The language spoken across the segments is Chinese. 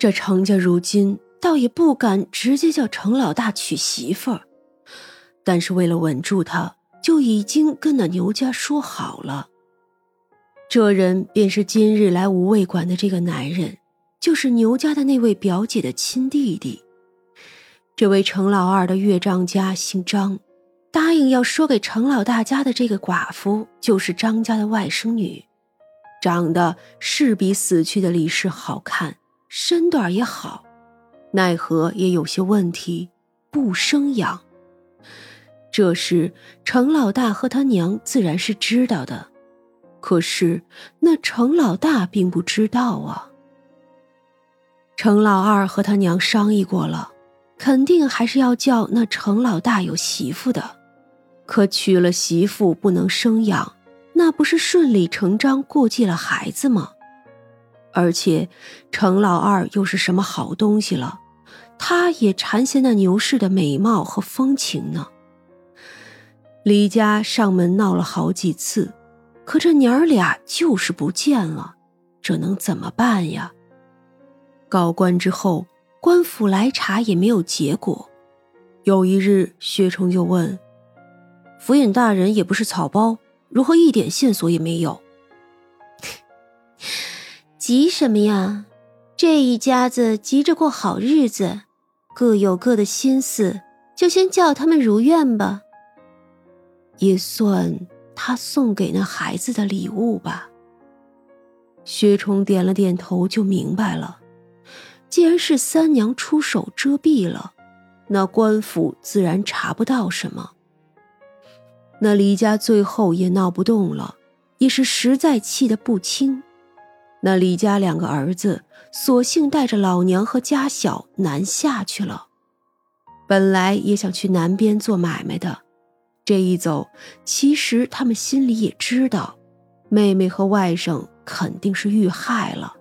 这程家如今倒也不敢直接叫程老大娶媳妇儿，但是为了稳住他，就已经跟那牛家说好了。这人便是今日来无味馆的这个男人，就是牛家的那位表姐的亲弟弟。这位程老二的岳丈家姓张，答应要说给程老大家的这个寡妇，就是张家的外甥女，长得是比死去的李氏好看。身段也好，奈何也有些问题，不生养。这事程老大和他娘自然是知道的，可是那程老大并不知道啊。程老二和他娘商议过了，肯定还是要叫那程老大有媳妇的，可娶了媳妇不能生养，那不是顺理成章过继了孩子吗？而且，程老二又是什么好东西了？他也馋涎那牛氏的美貌和风情呢。李家上门闹了好几次，可这娘儿俩就是不见了，这能怎么办呀？告官之后，官府来查也没有结果。有一日，薛崇就问：“府尹大人也不是草包，如何一点线索也没有？”急什么呀？这一家子急着过好日子，各有各的心思，就先叫他们如愿吧。也算他送给那孩子的礼物吧。薛崇点了点头，就明白了。既然是三娘出手遮蔽了，那官府自然查不到什么。那李家最后也闹不动了，也是实在气得不轻。那李家两个儿子，索性带着老娘和家小南下去了。本来也想去南边做买卖的，这一走，其实他们心里也知道，妹妹和外甥肯定是遇害了。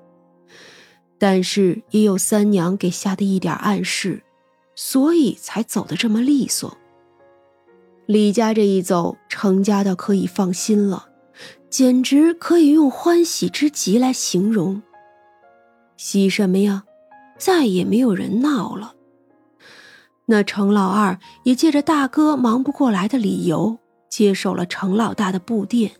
但是也有三娘给下的一点暗示，所以才走得这么利索。李家这一走，程家倒可以放心了。简直可以用欢喜之极来形容。喜什么呀？再也没有人闹了。那程老二也借着大哥忙不过来的理由，接手了程老大的布店。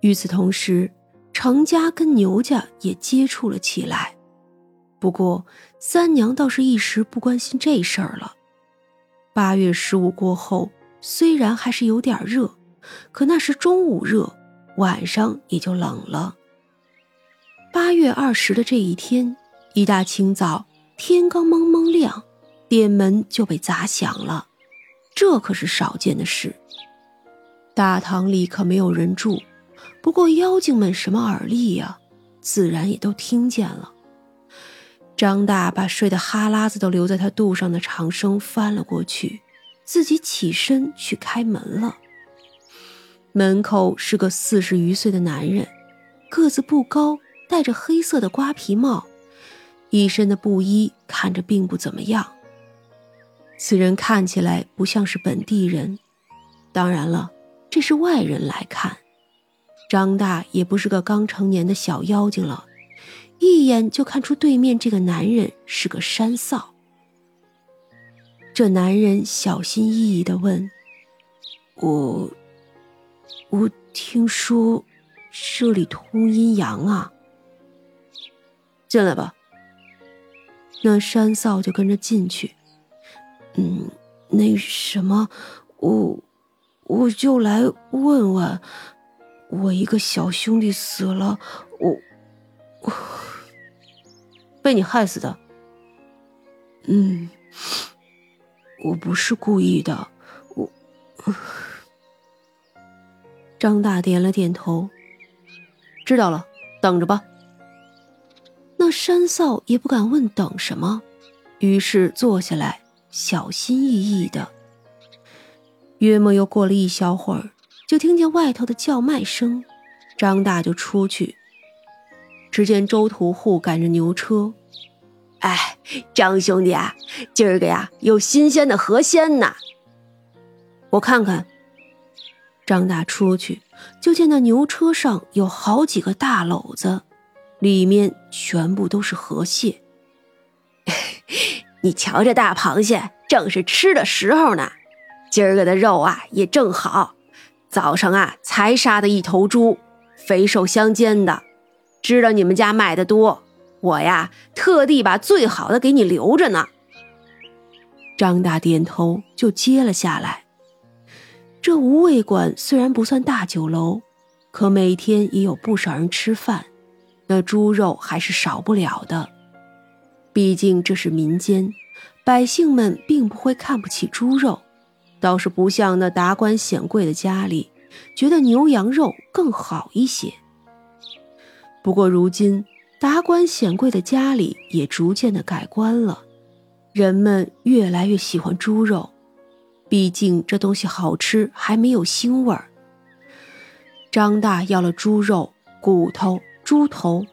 与此同时，程家跟牛家也接触了起来。不过三娘倒是一时不关心这事儿了。八月十五过后，虽然还是有点热，可那是中午热。晚上也就冷了。八月二十的这一天，一大清早，天刚蒙蒙亮，店门就被砸响了。这可是少见的事。大堂里可没有人住，不过妖精们什么耳力呀，自然也都听见了。张大把睡得哈喇子都留在他肚上的长生翻了过去，自己起身去开门了。门口是个四十余岁的男人，个子不高，戴着黑色的瓜皮帽，一身的布衣看着并不怎么样。此人看起来不像是本地人，当然了，这是外人来看。张大也不是个刚成年的小妖精了，一眼就看出对面这个男人是个山臊。这男人小心翼翼地问：“我。”我听说这里通阴阳啊，进来吧。那山扫就跟着进去。嗯，那什么，我我就来问问，我一个小兄弟死了，我我被你害死的。嗯，我不是故意的，我。张大点了点头，知道了，等着吧。那山臊也不敢问等什么，于是坐下来，小心翼翼的。约莫又过了一小会儿，就听见外头的叫卖声，张大就出去。只见周屠户赶着牛车，哎，张兄弟啊，今儿个呀有新鲜的河鲜呐，我看看。张大出去，就见那牛车上有好几个大篓子，里面全部都是河蟹，你瞧这大螃蟹，正是吃的时候呢。今儿个的肉啊也正好，早上啊才杀的一头猪，肥瘦相间的。知道你们家卖的多，我呀特地把最好的给你留着呢。张大点头就接了下来。这无味馆虽然不算大酒楼，可每天也有不少人吃饭，那猪肉还是少不了的。毕竟这是民间，百姓们并不会看不起猪肉，倒是不像那达官显贵的家里，觉得牛羊肉更好一些。不过如今达官显贵的家里也逐渐的改观了，人们越来越喜欢猪肉。毕竟这东西好吃，还没有腥味儿。张大要了猪肉、骨头、猪头，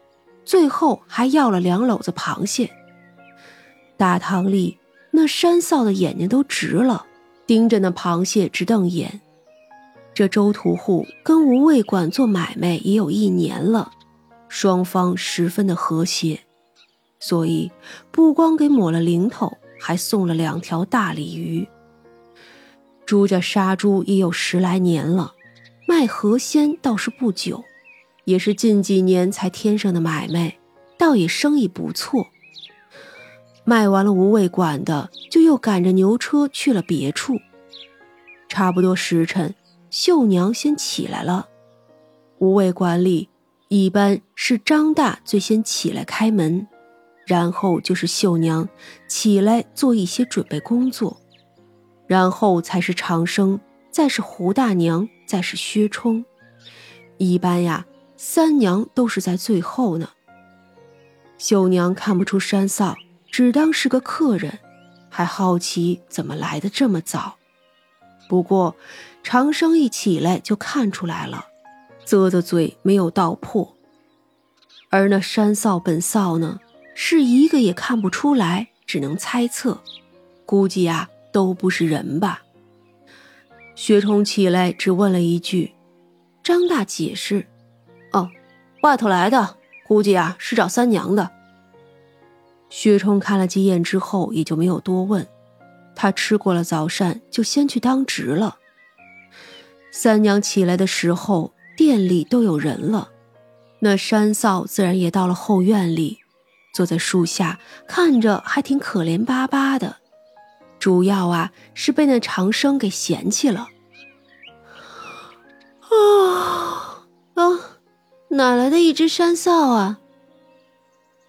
最后还要了两篓子螃蟹。大堂里那山臊的眼睛都直了，盯着那螃蟹直瞪眼。这周屠户跟无味馆做买卖也有一年了，双方十分的和谐，所以不光给抹了零头，还送了两条大鲤鱼。朱家杀猪也有十来年了，卖河鲜倒是不久，也是近几年才添上的买卖，倒也生意不错。卖完了无味馆的，就又赶着牛车去了别处。差不多时辰，秀娘先起来了。无味馆里一般是张大最先起来开门，然后就是秀娘起来做一些准备工作。然后才是长生，再是胡大娘，再是薛冲。一般呀，三娘都是在最后呢。秀娘看不出山臊，只当是个客人，还好奇怎么来的这么早。不过长生一起来就看出来了，啧啧嘴没有道破。而那山臊本臊呢，是一个也看不出来，只能猜测，估计呀。都不是人吧？薛冲起来只问了一句，张大解释：“哦，外头来的，估计啊是找三娘的。”薛冲看了几眼之后，也就没有多问。他吃过了早膳，就先去当值了。三娘起来的时候，店里都有人了。那山嫂自然也到了后院里，坐在树下，看着还挺可怜巴巴的。主要啊是被那长生给嫌弃了。啊啊！哪来的一只山臊啊？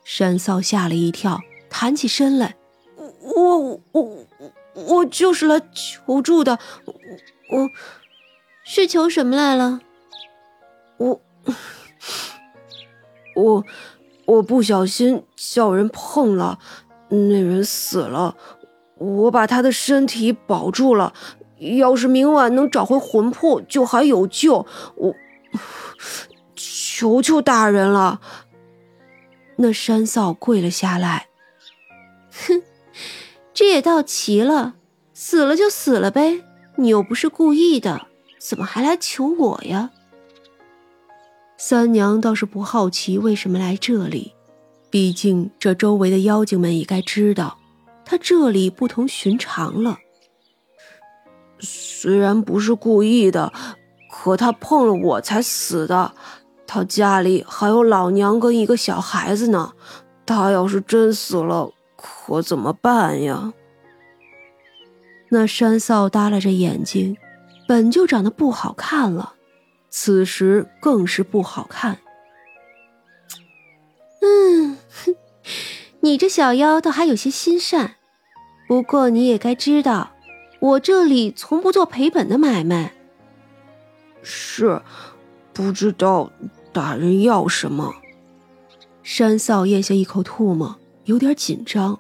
山臊吓了一跳，弹起身来：“我我我我就是来求助的。我是求什么来了？我我我不小心叫人碰了，那人死了。”我把他的身体保住了，要是明晚能找回魂魄，就还有救。我求求大人了。那山嫂跪了下来，哼，这也到齐了，死了就死了呗，你又不是故意的，怎么还来求我呀？三娘倒是不好奇为什么来这里，毕竟这周围的妖精们也该知道。他这里不同寻常了，虽然不是故意的，可他碰了我才死的。他家里还有老娘跟一个小孩子呢，他要是真死了，可怎么办呀？那山嫂耷拉着眼睛，本就长得不好看了，此时更是不好看。嗯哼，你这小妖倒还有些心善。不过你也该知道，我这里从不做赔本的买卖。是，不知道大人要什么。山嫂咽下一口唾沫，有点紧张。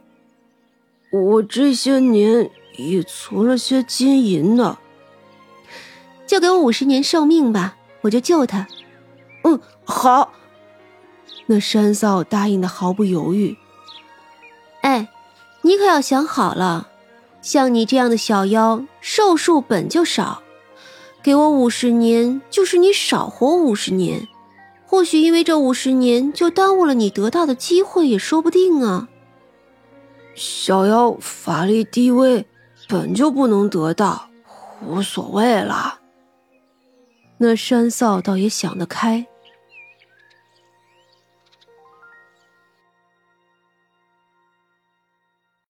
我这些年也存了些金银呢。就给我五十年寿命吧，我就救他。嗯，好。那山嫂答应的毫不犹豫。哎。你可要想好了，像你这样的小妖，寿数本就少，给我五十年，就是你少活五十年。或许因为这五十年，就耽误了你得到的机会，也说不定啊。小妖法力低微，本就不能得到，无所谓了。那山臊倒也想得开。